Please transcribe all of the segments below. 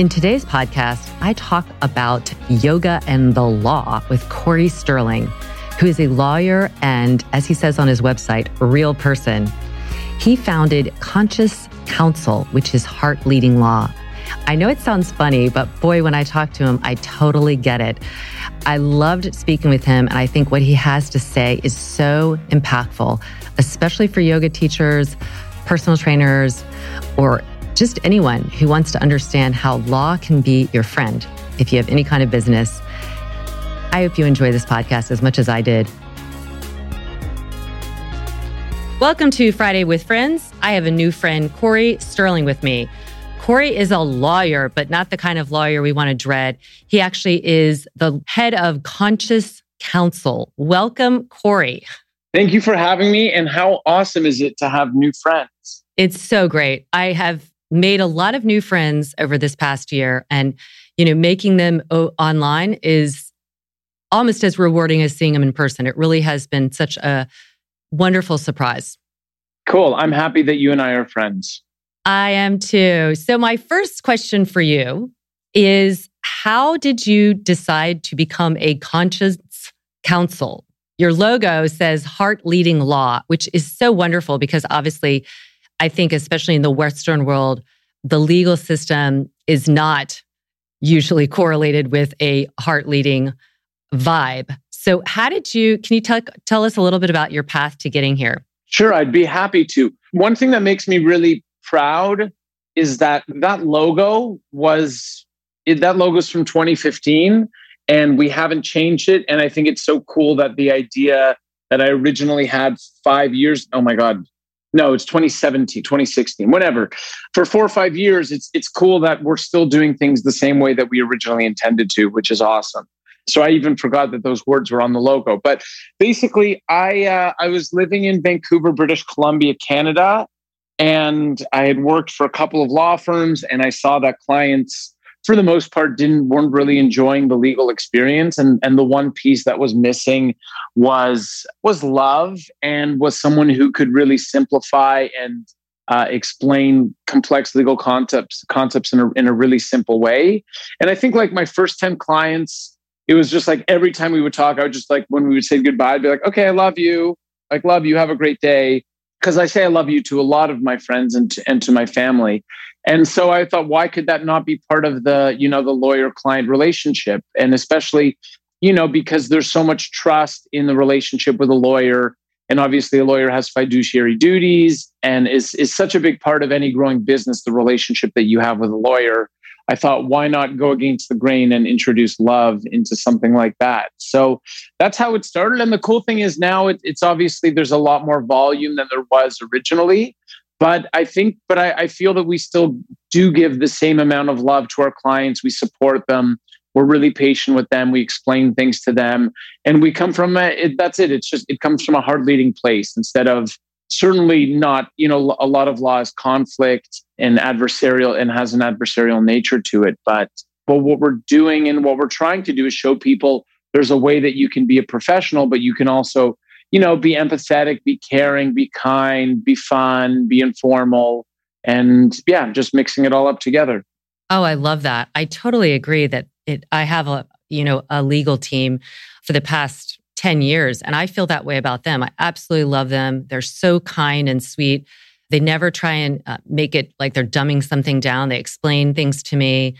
In today's podcast, I talk about yoga and the law with Corey Sterling, who is a lawyer and, as he says on his website, real person. He founded Conscious Counsel, which is heart leading law. I know it sounds funny, but boy, when I talk to him, I totally get it. I loved speaking with him, and I think what he has to say is so impactful, especially for yoga teachers, personal trainers, or just anyone who wants to understand how law can be your friend if you have any kind of business. I hope you enjoy this podcast as much as I did. Welcome to Friday with Friends. I have a new friend, Corey Sterling, with me. Corey is a lawyer, but not the kind of lawyer we want to dread. He actually is the head of Conscious Counsel. Welcome, Corey. Thank you for having me. And how awesome is it to have new friends? It's so great. I have made a lot of new friends over this past year. And you know making them o- online is almost as rewarding as seeing them in person. It really has been such a wonderful surprise. Cool. I'm happy that you and i are friends. I am too. So my first question for you is how did you decide to become a conscious counsel? Your logo says heart leading law which is so wonderful because obviously I think, especially in the Western world, the legal system is not usually correlated with a heart leading vibe. So, how did you, can you tell, tell us a little bit about your path to getting here? Sure, I'd be happy to. One thing that makes me really proud is that that logo was, that logo is from 2015 and we haven't changed it. And I think it's so cool that the idea that I originally had five years, oh my God, no it's 2017 2016 whatever. For four or five years it's it's cool that we're still doing things the same way that we originally intended to which is awesome. So i even forgot that those words were on the logo. But basically i uh, i was living in vancouver british columbia canada and i had worked for a couple of law firms and i saw that clients for the most part didn't weren't really enjoying the legal experience. And and the one piece that was missing was was love and was someone who could really simplify and uh, explain complex legal concepts concepts in a, in a really simple way. And i think like my first 10 clients it was just like every time we would talk i would just like when we would say goodbye i'd be like okay i love you. Like love you. Have a great day. Because i say i love you to a lot of my friends and to, and to my family and so I thought, why could that not be part of the, you know, the lawyer client relationship? And especially, you know, because there's so much trust in the relationship with a lawyer. And obviously a lawyer has fiduciary duties and is, is such a big part of any growing business, the relationship that you have with a lawyer. I thought, why not go against the grain and introduce love into something like that? So that's how it started. And the cool thing is now it, it's obviously there's a lot more volume than there was originally. But I think, but I, I feel that we still do give the same amount of love to our clients. We support them. We're really patient with them. We explain things to them, and we come from a, it, that's it. It's just it comes from a heart leading place instead of certainly not. You know, a lot of law is conflict and adversarial and has an adversarial nature to it. But but what we're doing and what we're trying to do is show people there's a way that you can be a professional, but you can also you know, be empathetic, be caring, be kind, be fun, be informal, and yeah, just mixing it all up together. Oh, I love that. I totally agree that it I have a, you know, a legal team for the past 10 years. And I feel that way about them. I absolutely love them. They're so kind and sweet. They never try and uh, make it like they're dumbing something down. They explain things to me,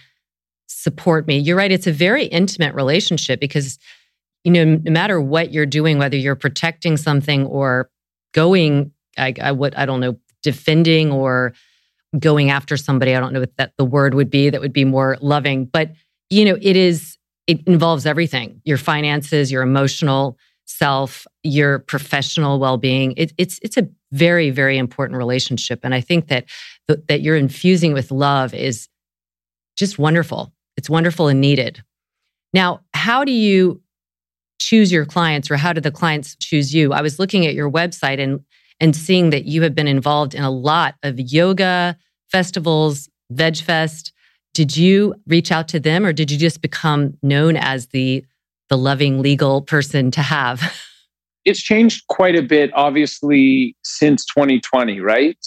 support me. You're right. It's a very intimate relationship because, you know, no matter what you're doing, whether you're protecting something or going, I, I what I don't know, defending or going after somebody. I don't know what that the word would be that would be more loving, but you know, it is it involves everything your finances, your emotional self, your professional well-being. It, it's it's a very very important relationship, and I think that that you're infusing with love is just wonderful. It's wonderful and needed. Now, how do you choose your clients, or how do the clients choose you? I was looking at your website and and seeing that you have been involved in a lot of yoga festivals, VegFest. Did you reach out to them or did you just become known as the the loving legal person to have? It's changed quite a bit, obviously, since 2020, right?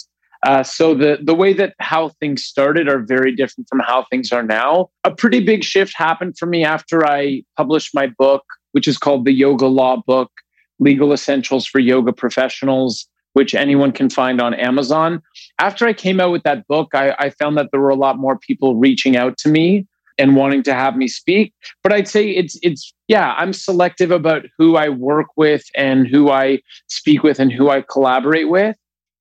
Uh, so the the way that how things started are very different from how things are now. A pretty big shift happened for me after I published my book, which is called the Yoga Law Book: Legal Essentials for Yoga Professionals which anyone can find on Amazon. After I came out with that book, I, I, found that there were a lot more people reaching out to me and wanting to have me speak. But I'd say it's it's yeah, I'm selective about who I work with and who I speak with and who I collaborate with.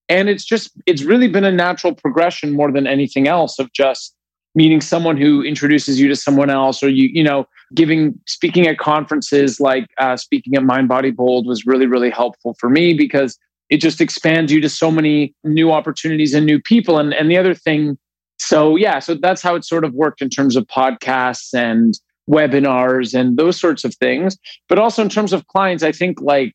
And it's just it's really been a natural progression more than anything else of just meeting someone who introduces you to someone else or you you know giving speaking at conferences like uh, speaking at mind body bold was really really helpful for me because it just expands you to so many new opportunities and new people. And, and the other thing, so yeah, so that's how it sort of worked in terms of podcasts and webinars and those sorts of things. But also in terms of clients, I think like,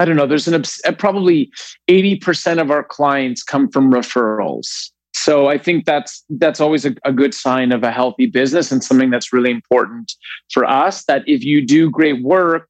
I don't know, there's an probably 80% of our clients come from referrals. So I think that's that's always a, a, good sign of a healthy business and something that's really important for us. That if you do great work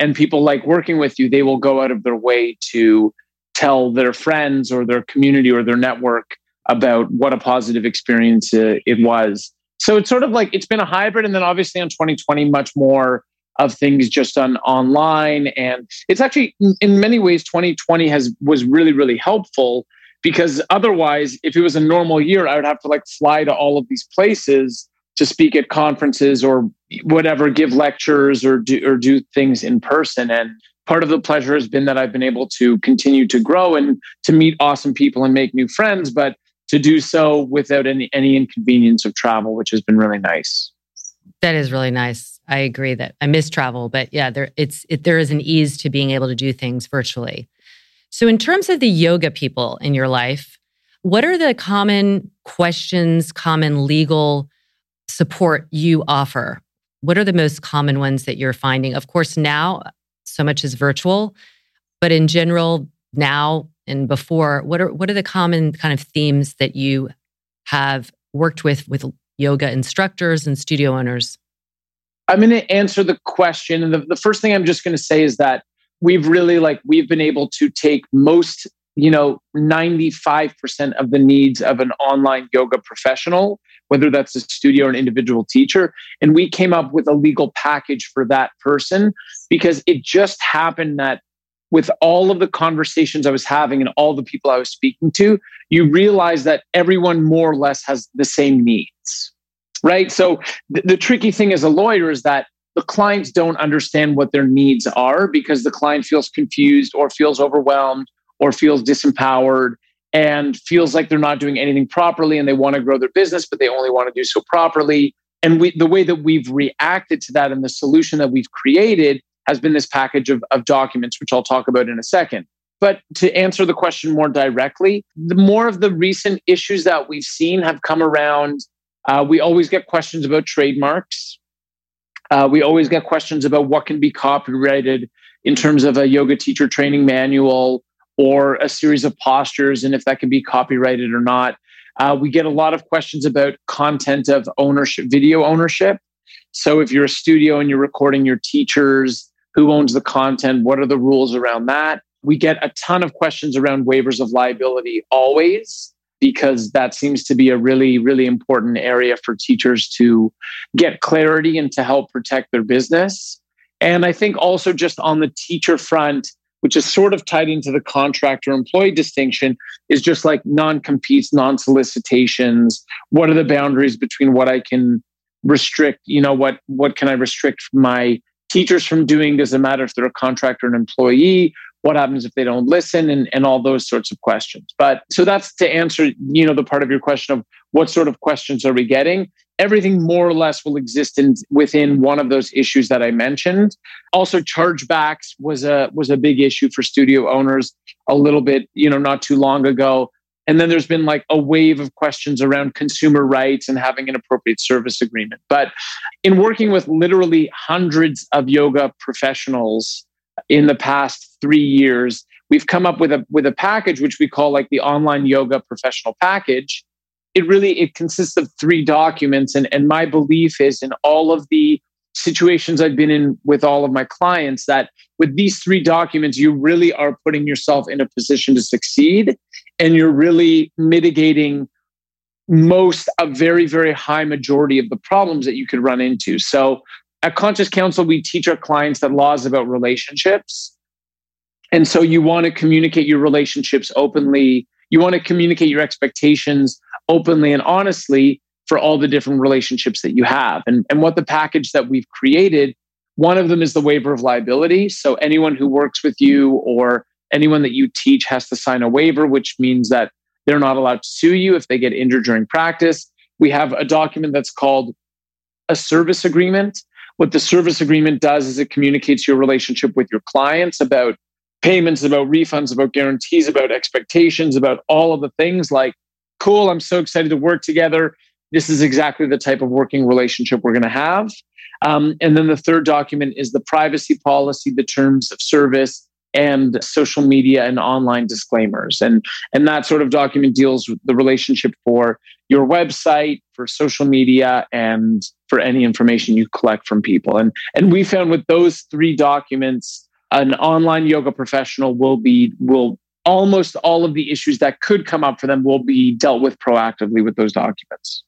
and people like working with you, they will go out of their way to tell their friends or their community or their network about what a positive experience it was. So it's sort of like it's been a hybrid. And then obviously on 2020, much more of things just on online. And it's actually in many ways, 2020 has was really, really helpful because otherwise, if it was a normal year, I would have to like fly to all of these places to speak at conferences or whatever, give lectures or do or do things in person. And part of the pleasure has been that I've been able to continue to grow and to meet awesome people and make new friends, but to do so without any any inconvenience of travel, which has been really nice. That is really nice. I agree that I miss travel, but yeah, there it's it, there is an ease to being able to do things virtually. So, in terms of the yoga people in your life, what are the common questions, common legal support you offer? What are the most common ones that you're finding? Of course, now so much is virtual, but in general, now and before, what are what are the common kind of themes that you have worked with with yoga instructors and studio owners? I'm going to answer the question. And the, the first thing I'm just going to say is that we've really like, we've been able to take most, you know, 95% of the needs of an online yoga professional whether that's a studio or an individual teacher. And we came up with a legal package for that person because it just happened that with all of the conversations I was having and all the people I was speaking to, you realize that everyone more or less has the same needs. Right. So th- the tricky thing as a lawyer is that the clients don't understand what their needs are because the client feels confused or feels overwhelmed or feels disempowered and feels like they're not doing anything properly and they want to grow their business, but they only want to do so properly. And we, the way that we've reacted to that and the solution that we've created has been this package of, of documents, which I'll talk about in a second. But to answer the question more directly, the more of the recent issues that we've seen have come around. Uh, we always get questions about trademarks. Uh, we always get questions about what can be copyrighted in terms of a yoga teacher training manual or a series of postures and if that can be copyrighted or not. Uh, we get a lot of questions about content of ownership, video ownership. So if you're a studio and you're recording your teachers, who owns the content? What are the rules around that? We get a ton of questions around waivers of liability always, because that seems to be a really, really important area for teachers to get clarity and to help protect their business. And I think also just on the teacher front, which is sort of tied into the contractor employee distinction, is just like non competes, non solicitations. What are the boundaries between what I can restrict? You know, what what can I restrict my teachers from doing? Does it matter if they're a contractor or an employee? What happens if they don't listen? And, and all those sorts of questions. But so that's to answer, you know, the part of your question of what sort of questions are we getting? everything more or less will exist in, within one of those issues that I mentioned. Also, chargebacks was a was a big issue for studio owners a little bit, you know, not too long ago. And then there's been like a wave of questions around consumer rights and having an appropriate service agreement. But in working with literally hundreds of yoga professionals in the past three years, we've come up with a with a package which we call like the online yoga professional package. It really it consists of three documents and, and my belief is in all of the situations i've been in with all of my clients that with these three documents you really are putting yourself in a position to succeed and you're really mitigating most a very very high majority of the problems that you could run into. So at conscious counsel we teach our clients that law is about relationships and so you want to communicate your relationships openly you want to communicate your expectations openly and honestly for all the different relationships that you have. And, and what the package that we've created, one of them is the waiver of liability. So anyone who works with you or anyone that you teach has to sign a waiver, which means that they're not allowed to sue you if they get injured during practice. We have a document that's called a service agreement. What the service agreement does is it communicates your relationship with your clients about payments, about refunds, about guarantees, about expectations, about all of the things like cool. I'm so excited to work together. This is exactly the type of working relationship we're going to have. Um, and then the third document is the privacy policy, the terms of service, and social media and online disclaimers. And, and that sort of document deals with the relationship for your website, for social media, and for any information you collect from people. And, and we found with those three documents, an online yoga professional will be will almost all of the issues that could come up for them will be dealt with proactively with those documents.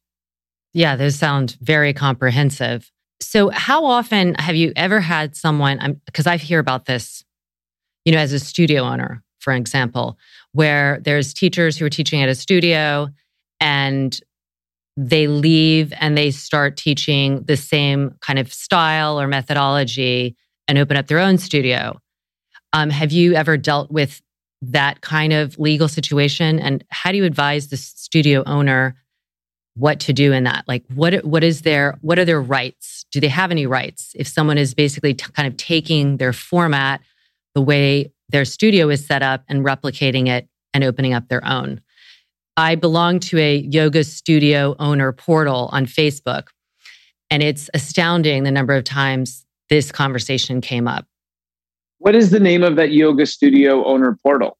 Yeah, those sound very comprehensive. So, how often have you ever had someone? Because I hear about this, you know, as a studio owner, for example, where there's teachers who are teaching at a studio and they leave and they start teaching the same kind of style or methodology and open up their own studio. Um, have you ever dealt with that kind of legal situation? And how do you advise the studio owner what to do in that? Like, what what is their what are their rights? Do they have any rights if someone is basically t- kind of taking their format, the way their studio is set up, and replicating it and opening up their own? I belong to a yoga studio owner portal on Facebook, and it's astounding the number of times this conversation came up. What is the name of that yoga studio owner portal?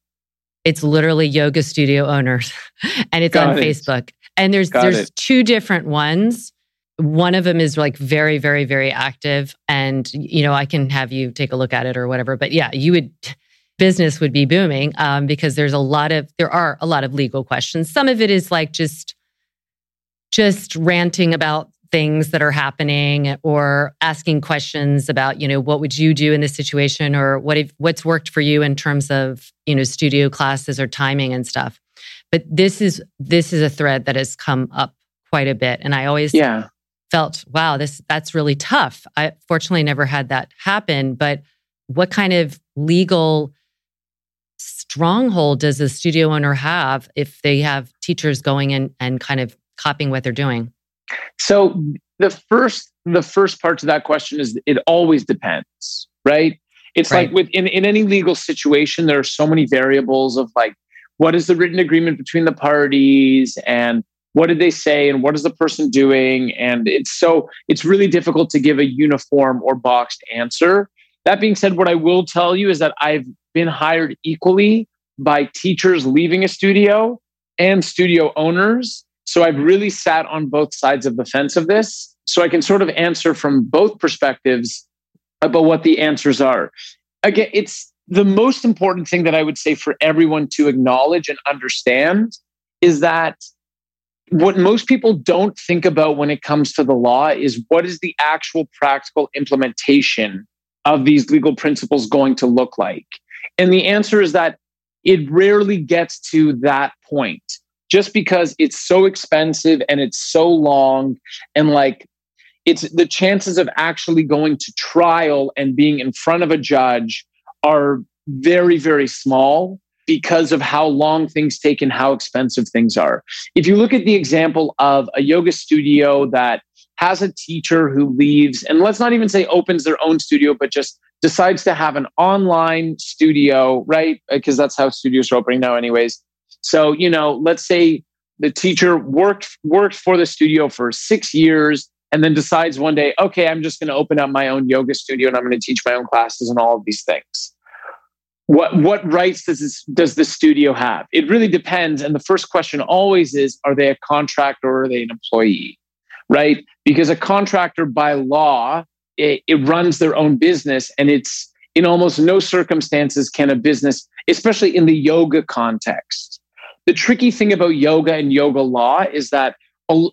It's literally yoga studio owners and it's Got on it. Facebook. And there's Got there's it. two different ones. One of them is like very very very active and you know I can have you take a look at it or whatever but yeah, you would business would be booming um, because there's a lot of there are a lot of legal questions. Some of it is like just just ranting about things that are happening or asking questions about you know what would you do in this situation or what if, what's worked for you in terms of you know studio classes or timing and stuff. But this is this is a thread that has come up quite a bit. And i always yeah. felt wow this that's really tough. I fortunately never had that happen. But what kind of legal stronghold does a studio owner have if they have teachers going in and kind of copying what they're doing so the first the first part to that question is it always depends, right? It's right. like with in, in any legal situation, there are so many variables of like what is the written agreement between the parties and what did they say and what is the person doing and it's so it's really difficult to give a uniform or boxed answer that being said what i will tell you is that i've been hired equally by teachers leaving a studio and studio owners so I've really sat on both sides of the fence of this. So I can sort of answer from both perspectives about what the answers are. Again, it's the most important thing that I would say for everyone to acknowledge and understand is that what most people don't think about when it comes to the law is what is the actual practical implementation of these legal principles going to look like? And the answer is that it rarely gets to that point just because it's so expensive and it's so long and like it's the chances of actually going to trial and being in front of a judge are very very small because of how long things take and how expensive things are. If you look at the example of a yoga studio that has a teacher who leaves, and let's not even say opens their own studio, but just decides to have an online studio, right? Because that's how studios are opening now, anyways. So, you know, let's say the teacher worked worked for the studio for six years and then decides one day, okay, I'm just going to open up my own yoga studio and I'm going to teach my own classes and all of these things. What what rights does this does the studio have? It really depends. And the first question always is: Are they a contractor or are they an employee? Right? Because a contractor by law it, it runs their own business, and it's in almost no circumstances can a business, especially in the yoga context. The tricky thing about yoga and yoga law is that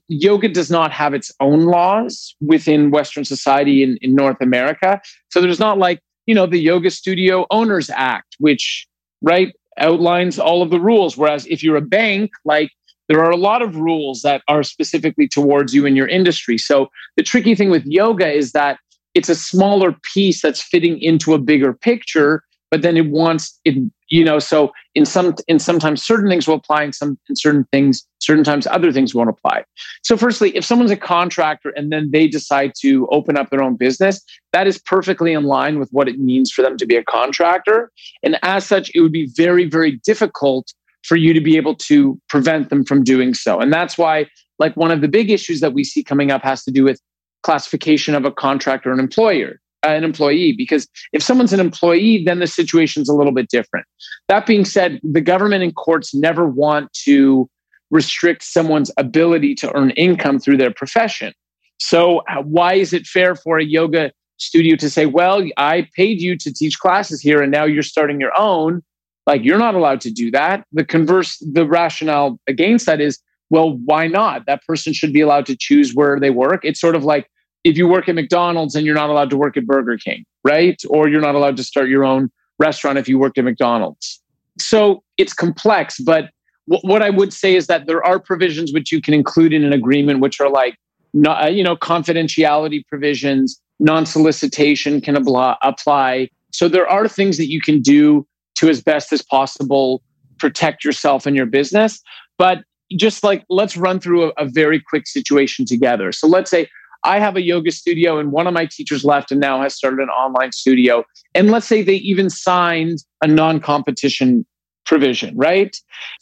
yoga does not have its own laws within Western society in, in North America. So there's not like, you know, the Yoga Studio Owners Act, which, right, outlines all of the rules. Whereas if you're a bank, like there are a lot of rules that are specifically towards you in your industry. So the tricky thing with yoga is that it's a smaller piece that's fitting into a bigger picture but then it wants it you know so in some in sometimes certain things will apply and some in certain things certain times other things won't apply so firstly if someone's a contractor and then they decide to open up their own business that is perfectly in line with what it means for them to be a contractor and as such it would be very very difficult for you to be able to prevent them from doing so. And that's why like one of the big issues that we see coming up has to do with classification of a contractor an employer an employee because if someone's an employee then the situation's a little bit different. That being said the government and courts never want to restrict someone's ability to earn income through their profession. So uh, why is it fair for a yoga studio to say well i paid you to teach classes here and now you're starting your own like you're not allowed to do that the converse the rationale against that is well why not that person should be allowed to choose where they work it's sort of like if you work at McDonald's and you're not allowed to work at Burger King, right? Or you're not allowed to start your own restaurant if you worked at McDonald's. So it's complex, but w- what I would say is that there are provisions which you can include in an agreement, which are like, not, uh, you know, confidentiality provisions, non-solicitation can abla- apply. So there are things that you can do to as best as possible protect yourself and your business. But just like let's run through a, a very quick situation together. So let's say I have a yoga studio and one of my teachers left and now has started an online studio. And let's say they even signed a non competition provision, right?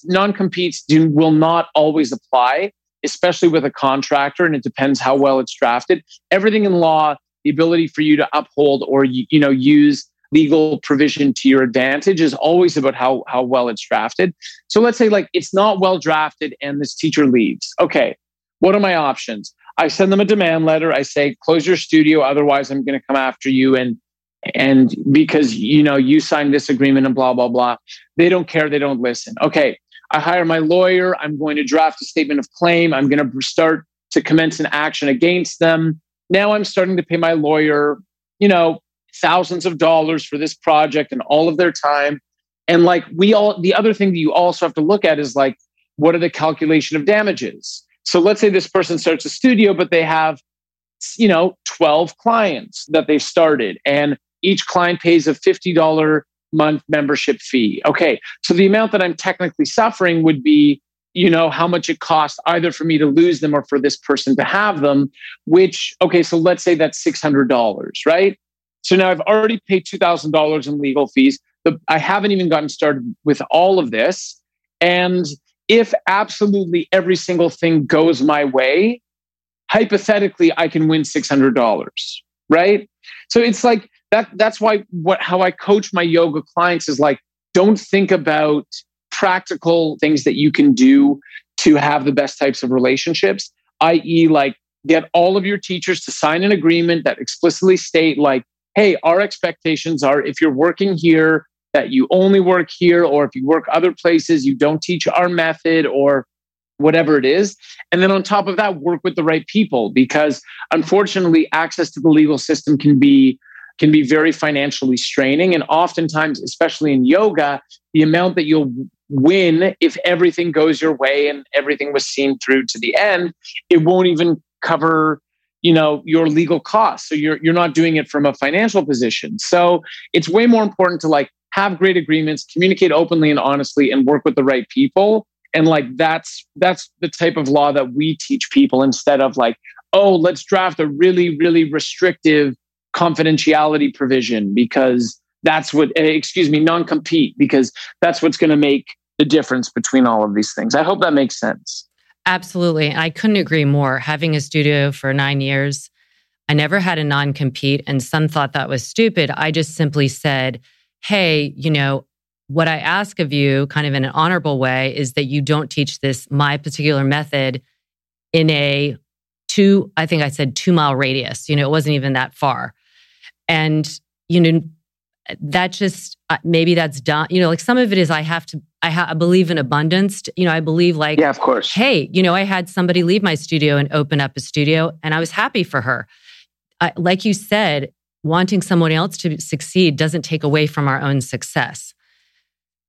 Non competes do will not always apply, especially with a contractor, and it depends how well it's drafted. Everything in law, the ability for you to uphold or you know use legal provision to your advantage is always about how how well it's drafted. So let's say like it's not well drafted and this teacher leaves. Okay, what are my options? I send them a demand letter. I say, close your studio, otherwise I'm going to come after you. And and because you know you signed this agreement and blah blah blah, they don't care. They don't listen. Okay, I hire my lawyer. I'm going to draft a statement of claim. I'm going to start to commence an action against them. Now I'm starting to pay my lawyer, you know, thousands of dollars for this project and all of their time. And like we all, the other thing that you also have to look at is like, what are the calculation of damages? So let's say this person starts a studio, but they have, you know, 12 clients that they started, and each client pays a $50 month membership fee. Okay. So the amount that I'm technically suffering would be, you know, how much it costs either for me to lose them or for this person to have them, which, okay, so let's say that's $600, right? So now I've already paid $2,000 in legal fees. I haven't even gotten started with all of this. And if absolutely every single thing goes my way, hypothetically, I can win $600, right? So it's like that. That's why what how I coach my yoga clients is like, don't think about practical things that you can do to have the best types of relationships, i.e., like get all of your teachers to sign an agreement that explicitly state like, hey, our expectations are if you're working here, that you only work here, or if you work other places, you don't teach our method or whatever it is. And then on top of that, work with the right people because unfortunately, access to the legal system can be can be very financially straining. And oftentimes, especially in yoga, the amount that you'll win if everything goes your way and everything was seen through to the end, it won't even cover you know your legal costs. So you're you're not doing it from a financial position. So it's way more important to like have great agreements communicate openly and honestly and work with the right people. And like that's that's the type of law that we teach people instead of like oh let's draft a really really restrictive confidentiality provision because that's what eh, excuse me non-compete because that's what's going to make the difference between all of these things. I hope that makes sense Absolutely. I couldn't agree more. Having a studio for nine years, I never had a non compete, and some thought that was stupid. I just simply said, hey, you know, what I ask of you, kind of in an honorable way, is that you don't teach this, my particular method, in a two, I think I said two mile radius. You know, it wasn't even that far. And, you know, that just uh, maybe that's done. You know, like some of it is I have to I, ha- I believe in abundance. You know, I believe like, yeah, of course. Hey, you know, I had somebody leave my studio and open up a studio, and I was happy for her. I, like you said, wanting someone else to succeed doesn't take away from our own success.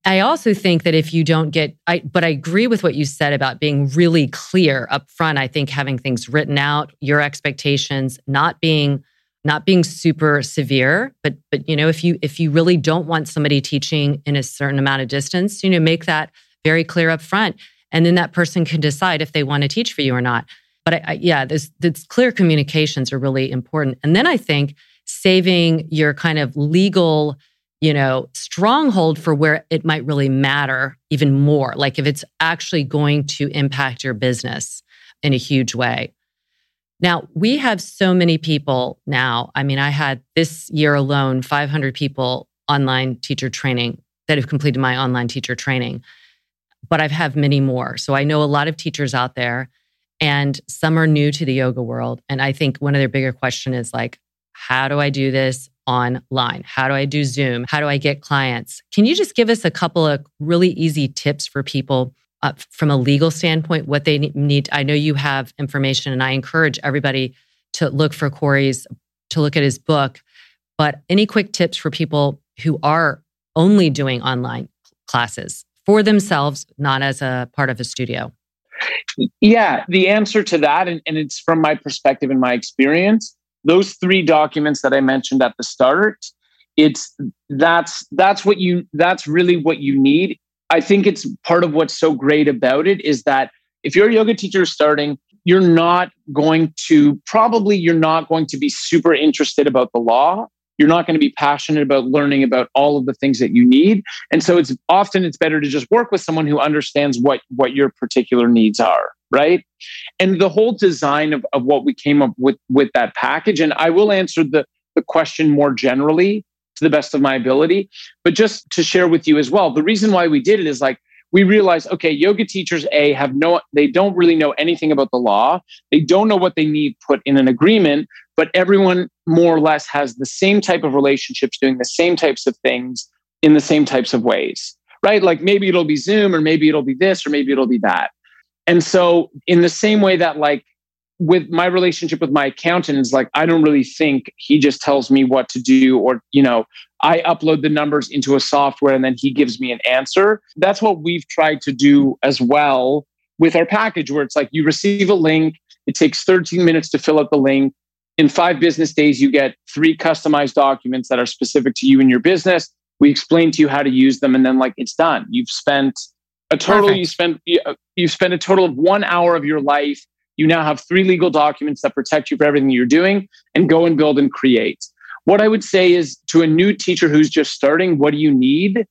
I also think that if you don't get, I, but I agree with what you said about being really clear up front. I think having things written out, your expectations, not being not being super severe but but you know if you if you really don't want somebody teaching in a certain amount of distance you know make that very clear up front. And then that person can decide if they want to teach for you or not. But I, I, yeah this, this clear communications are really important. And then i think saving your kind of legal you know stronghold for where it might really matter even more like if it's actually going to impact your business in a huge way now, we have so many people now. I mean, I had this year alone 500 people online teacher training that have completed my online teacher training, but I've had many more. So I know a lot of teachers out there, and some are new to the yoga world. And I think one of their bigger question is like, how do I do this online? How do I do Zoom? How do I get clients? Can you just give us a couple of really easy tips for people uh, from a legal standpoint, what they need. I know you have information, and I encourage everybody to look for Corey's, to look at his book. But any quick tips for people who are only doing online classes for themselves, not as a part of a studio? Yeah, the answer to that, and, and it's from my perspective and my experience, those three documents that I mentioned at the start, it's that's that's what you that's really what you need I think it's part of what's so great about it is that if you're a yoga teacher starting, you're not going to probably you're not going to be super interested about the law. You're not going to be passionate about learning about all of the things that you need. And so it's often it's better to just work with someone who understands what what your particular needs are, right? And the whole design of, of what we came up with with that package, and I will answer the the question more generally to the best of my ability. But just to share with you as well, the reason why we did it is like we realized, okay, yoga teachers A have no, they don't really know anything about the law. They don't know what they need put in an agreement, but everyone more or less has the same type of relationships, doing the same types of things in the same types of ways, right? Like maybe it'll be Zoom or maybe it'll be this or maybe it'll be that. And so, in the same way that like with my relationship with my accountant is like i don't really think he just tells me what to do or you know i upload the numbers into a software and then he gives me an answer. That's what we've tried to do as well with our package where it's like you receive a link it takes 13 minutes to fill out the link. In five business days you get three customized documents that are specific to you and your business. We explain to you how to use them and then like it's done. You've spent a total Perfect. you uh, spend you, you spend a total of one hour of your life you now have three legal documents that protect you for everything you're doing and go and build and create. What I would say is to a new teacher who's just starting, what do you need?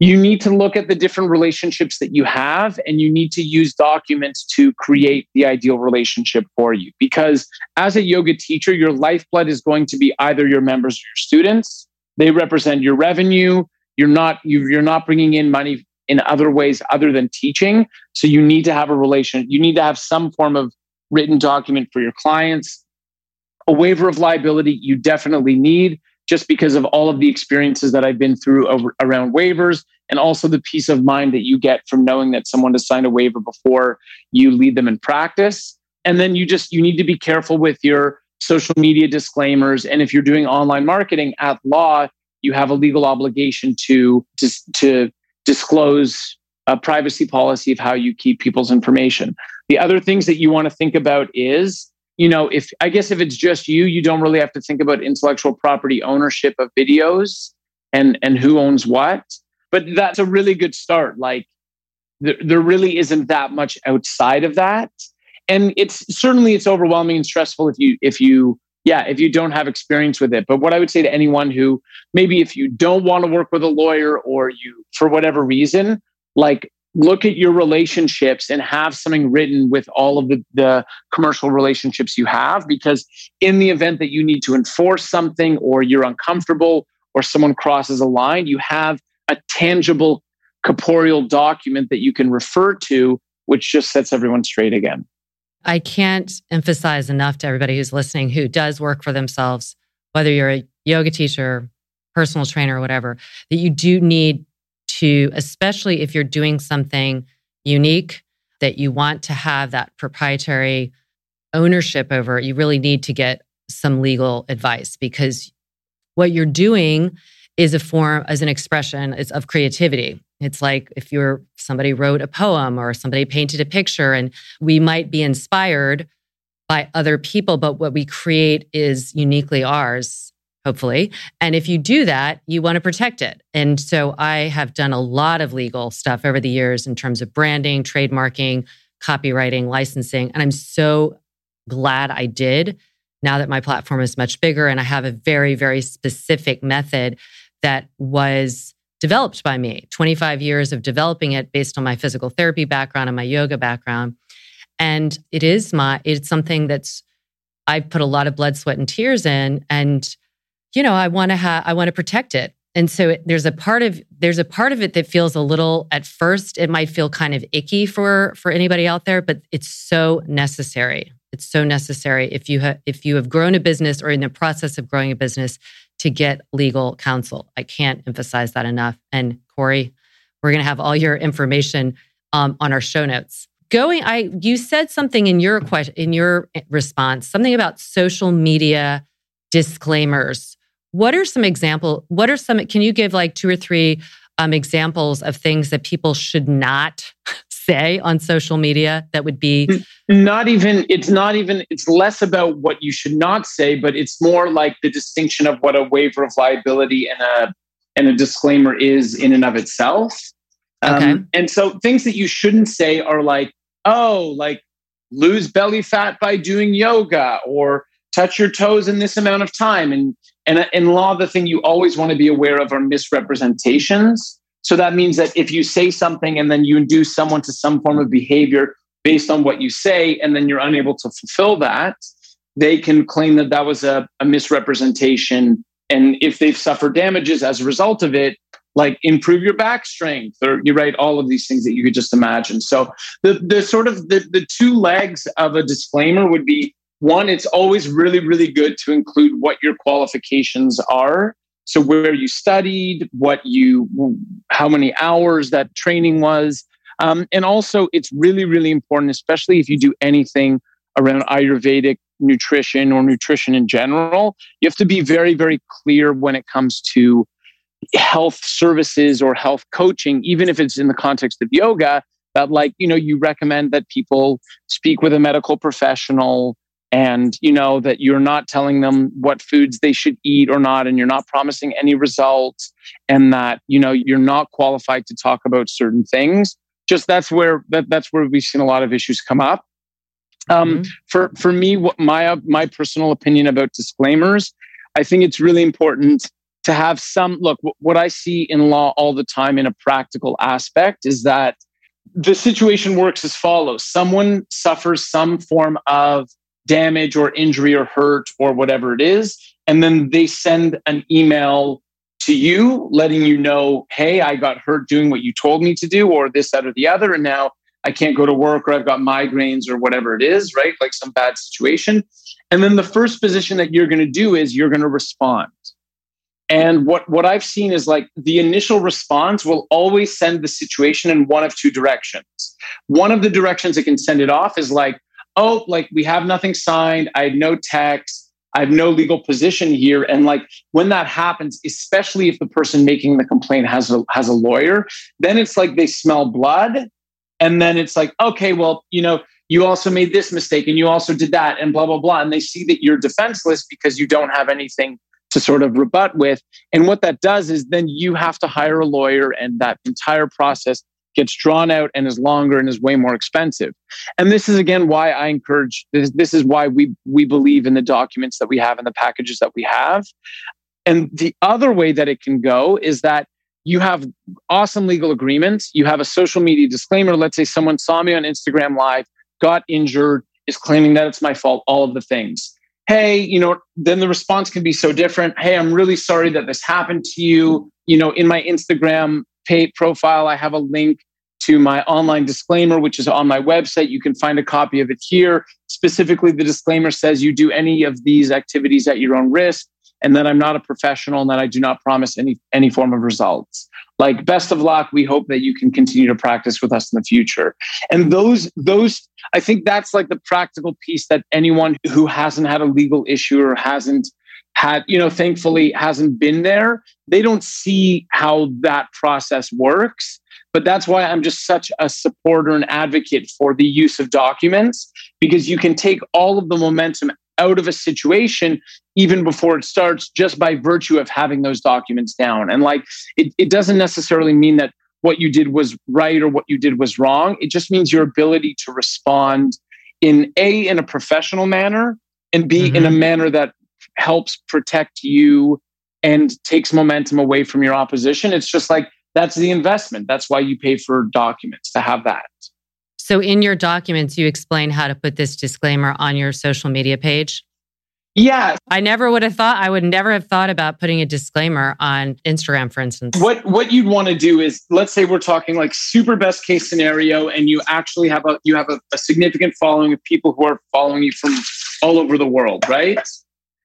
You need to look at the different relationships that you have and you need to use documents to create the ideal relationship for you. Because as a yoga teacher, your lifeblood is going to be either your members or your students. They represent your revenue. You're not, you're not bringing in money in other ways other than teaching. So you need to have a relation. You need to have some form of written document for your clients. A waiver of liability you definitely need just because of all of the experiences that I've been through over, around waivers and also the peace of mind that you get from knowing that someone has signed a waiver before you lead them in practice. And then you just you need to be careful with your social media disclaimers. And if you're doing online marketing at law, you have a legal obligation to, to, to disclose a privacy policy of how you keep people's information. The other things that you want to think about is, you know, if I guess if it's just you, you don't really have to think about intellectual property ownership of videos and and who owns what. But that's a really good start. Like there, there really isn't that much outside of that. And it's certainly it's overwhelming and stressful if you if you yeah, if you don't have experience with it. But what I would say to anyone who maybe if you don't want to work with a lawyer or you for whatever reason, like look at your relationships and have something written with all of the, the commercial relationships you have because in the event that you need to enforce something or you're uncomfortable or someone crosses a line you have a tangible corporeal document that you can refer to which just sets everyone straight again. I can't emphasize enough to everybody who's listening who does work for themselves whether you're a yoga teacher personal trainer or whatever that you do need to, especially if you're doing something unique that you want to have that proprietary ownership over, you really need to get some legal advice because what you're doing is a form as an expression of creativity. It's like if you're somebody wrote a poem or somebody painted a picture and we might be inspired by other people, but what we create is uniquely ours hopefully. And if you do that, you want to protect it. And so I have done a lot of legal stuff over the years in terms of branding, trademarking, copyrighting, licensing. And I'm so glad I did now that my platform is much bigger and I have a very, very specific method that was developed by me 25 years of developing it based on my physical therapy background and my yoga background. And it is my, it's something that's, I've put a lot of blood, sweat, and tears in. And you know, I want to have, I want to protect it. And so it, there's a part of there's a part of it that feels a little at first it might feel kind of icky for for anybody out there, but it's so necessary. It's so necessary if you have if you have grown a business or in the process of growing a business to get legal counsel. I can't emphasize that enough. And Corey, we're going to have all your information um, on our show notes. Going, I you said something in your question in your response, something about social media disclaimers what are some example? What are some? Can you give like two or three um, examples of things that people should not say on social media that would be not even it's not even it's less about what you should not say but it's more like the distinction of what a waiver of liability and a and a disclaimer is in and of itself okay. Um, and so things that you shouldn't say are like oh like lose belly fat by doing yoga or touch your toes in this amount of time and and in law, the thing you always want to be aware of are misrepresentations. So that means that if you say something and then you induce someone to some form of behavior based on what you say, and then you're unable to fulfill that, they can claim that that was a, a misrepresentation. And if they've suffered damages as a result of it, like improve your back strength, or you write all of these things that you could just imagine. So the the sort of the, the two legs of a disclaimer would be one, it's always really, really good to include what your qualifications are. So where you studied, what you, how many hours that training was. Um, and also, it's really, really important, especially if you do anything around Ayurvedic nutrition or nutrition in general. You have to be very, very clear when it comes to health services or health coaching, even if it's in the context of yoga, that, like, you know, you recommend that people speak with a medical professional and you know that you're not telling them what foods they should eat or not and you're not promising any results and that you know you're not qualified to talk about certain things. Just that's where that, that's where we've seen a lot of issues come up. Um, mm-hmm. for for me what my my personal opinion about disclaimers i think it's really important to have some look what i see in law all the time in a practical aspect is that the situation works as follows. Someone suffers some form of damage or injury or hurt or whatever it is. And then they send an email to you letting you know, hey, I got hurt doing what you told me to do, or this, that, or the other. And now I can't go to work or I've got migraines or whatever it is, right? Like some bad situation. And then the first position that you're going to do is you're going to respond. And what, what I've seen is like the initial response will always send the situation in one of two directions. One of the directions it can send it off is like, oh, like we have nothing signed. I had no text. I have no legal position here. And like when that happens, especially if the person making the complaint has a has a lawyer, then it's like they smell blood. And then it's like, okay, well, you know, you also made this mistake and you also did that and blah, blah, blah. And they see that you're defenseless because you don't have anything to sort of rebut with. And what that does is then you have to hire a lawyer and that entire process gets drawn out and is longer and is way more expensive. And this is again why I encourage this, this is why we we believe in the documents that we have and the packages that we have. And the other way that it can go is that you have awesome legal agreements, you have a social media disclaimer, let's say someone saw me on Instagram live, got injured, is claiming that it's my fault, all of the things. Hey, you know, then the response can be so different. Hey, I'm really sorry that this happened to you. You know, in my Instagram pay profile, I have a link to my online disclaimer, which is on my website. You can find a copy of it here. Specifically, the disclaimer says you do any of these activities at your own risk, and that I'm not a professional and that I do not promise any, any form of results. Like, best of luck. We hope that you can continue to practice with us in the future. And those, those, I think that's like the practical piece that anyone who hasn't had a legal issue or hasn't had, you know, thankfully hasn't been there, they don't see how that process works. But that's why I'm just such a supporter and advocate for the use of documents because you can take all of the momentum out of a situation even before it starts just by virtue of having those documents down. And like it, it doesn't necessarily mean that what you did was right or what you did was wrong. It just means your ability to respond in A, in a professional manner, and B, mm-hmm. in a mm-hmm. manner that helps protect you and takes momentum away from your opposition. It's just like that's the investment. That's why you pay for documents to have that. So, in your documents, you explain how to put this disclaimer on your social media page. Yeah. I never would have thought, I would never have thought about putting a disclaimer on Instagram, for instance. What, what you'd want to do is, let's say we're talking like super best case scenario, and you actually have a, you have a, a significant following of people who are following you from all over the world, right?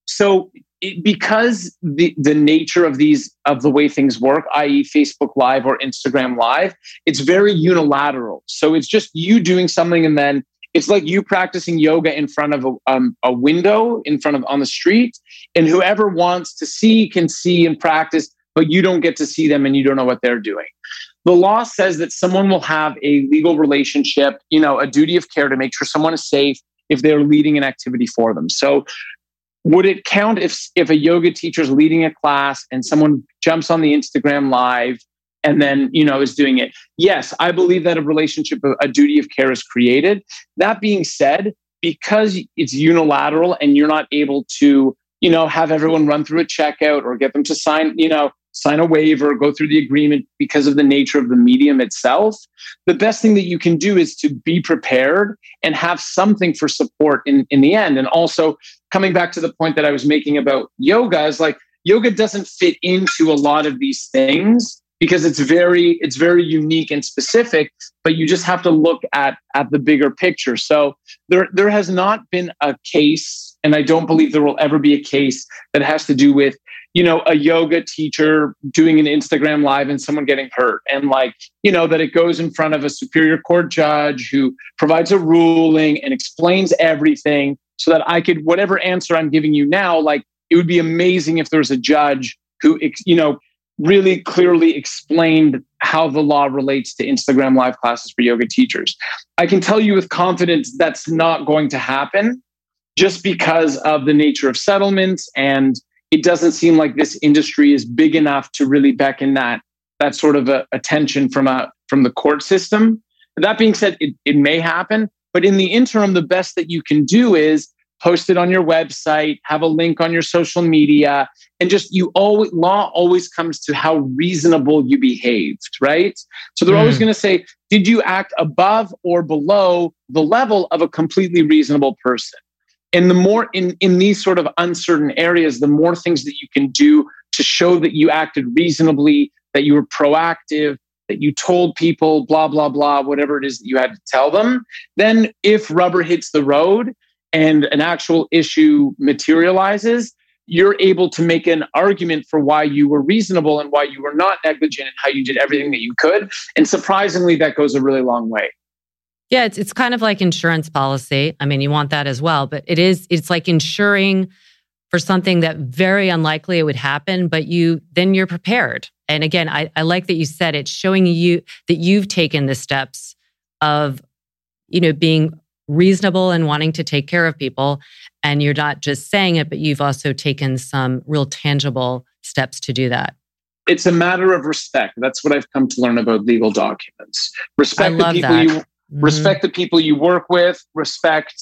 So it, because the the nature of these of the way things work, i.e., Facebook Live or Instagram Live, it's very unilateral. So it's just you doing something, and then it's like you practicing yoga in front of a, um, a window in front of on the street, and whoever wants to see can see and practice, but you don't get to see them, and you don't know what they're doing. The law says that someone will have a legal relationship, you know, a duty of care to make sure someone is safe if they're leading an activity for them. So would it count if if a yoga teacher is leading a class and someone jumps on the Instagram live and then you know is doing it? Yes, I believe that a relationship, a duty of care is created. That being said, because it's unilateral and you're not able to you know have everyone run through a checkout or get them to sign you know sign a waiver, go through the agreement because of the nature of the medium itself. The best thing that you can do is to be prepared and have something for support in, in the end. And also, coming back to the point that I was making about yoga, is like yoga doesn't fit into a lot of these things because it's very it's very unique and specific but you just have to look at at the bigger picture so there there has not been a case and i don't believe there will ever be a case that has to do with you know, a yoga teacher doing an Instagram live and someone getting hurt. And like, you know, that it goes in front of a superior court judge who provides a ruling and explains everything so that I could, whatever answer I'm giving you now, like it would be amazing if there's a judge who, you know, really clearly explained how the law relates to Instagram live classes for yoga teachers. I can tell you with confidence that's not going to happen just because of the nature of settlements and it doesn't seem like this industry is big enough to really beckon that that sort of a, attention from a from the court system. That being said, it, it may happen, but in the interim, the best that you can do is post it on your website, have a link on your social media, and just you always law always comes to how reasonable you behaved, right? So they're mm. always going to say, did you act above or below the level of a completely reasonable person? and the more in in these sort of uncertain areas the more things that you can do to show that you acted reasonably that you were proactive that you told people blah blah blah whatever it is that you had to tell them then if rubber hits the road and an actual issue materializes you're able to make an argument for why you were reasonable and why you were not negligent and how you did everything that you could and surprisingly that goes a really long way yeah, it's it's kind of like insurance policy. I mean, you want that as well, but it is it's like insuring for something that very unlikely it would happen, but you then you're prepared. And again, I, I like that you said it's showing you that you've taken the steps of, you know, being reasonable and wanting to take care of people. And you're not just saying it, but you've also taken some real tangible steps to do that. It's a matter of respect. That's what I've come to learn about legal documents. Respect the people that. you mm-hmm. respect the people you work with, respect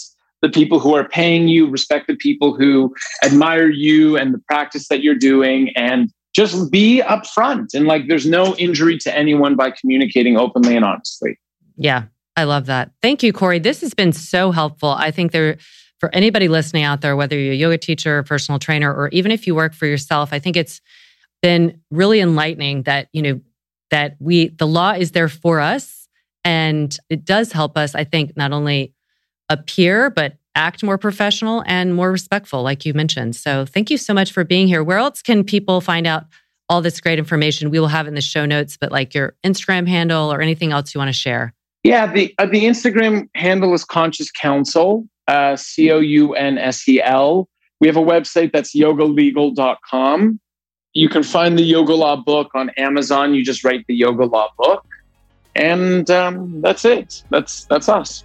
the people who are paying you, respect the people who admire you and the practice that you're doing, and just be upfront. And like, there's no injury to anyone by communicating openly and honestly. Yeah, I love that. Thank you, Corey. This has been so helpful. I think there, for anybody listening out there, whether you're a yoga teacher, a personal trainer, or even if you work for yourself, I think it's been really enlightening that, you know, that we, the law is there for us and it does help us, I think, not only appear, but act more professional and more respectful, like you mentioned. So thank you so much for being here. Where else can people find out all this great information? We will have in the show notes, but like your Instagram handle or anything else you want to share. Yeah, the uh, the Instagram handle is Conscious Counsel, uh, C O U N S E L. We have a website that's yogalegal.com. You can find the Yoga Law book on Amazon. You just write the Yoga Law book, and um, that's it. That's that's us.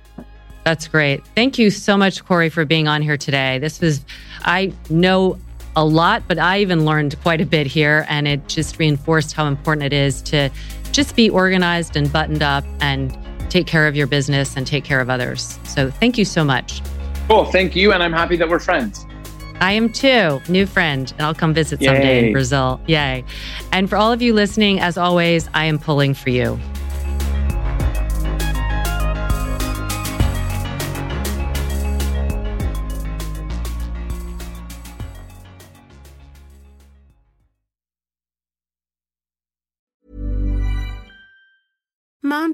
That's great. Thank you so much, Corey, for being on here today. This was, I know a lot, but I even learned quite a bit here, and it just reinforced how important it is to just be organized and buttoned up and take care of your business and take care of others. So thank you so much. Cool. Thank you. And I'm happy that we're friends. I am too. New friend. And I'll come visit someday Yay. in Brazil. Yay. And for all of you listening, as always, I am pulling for you.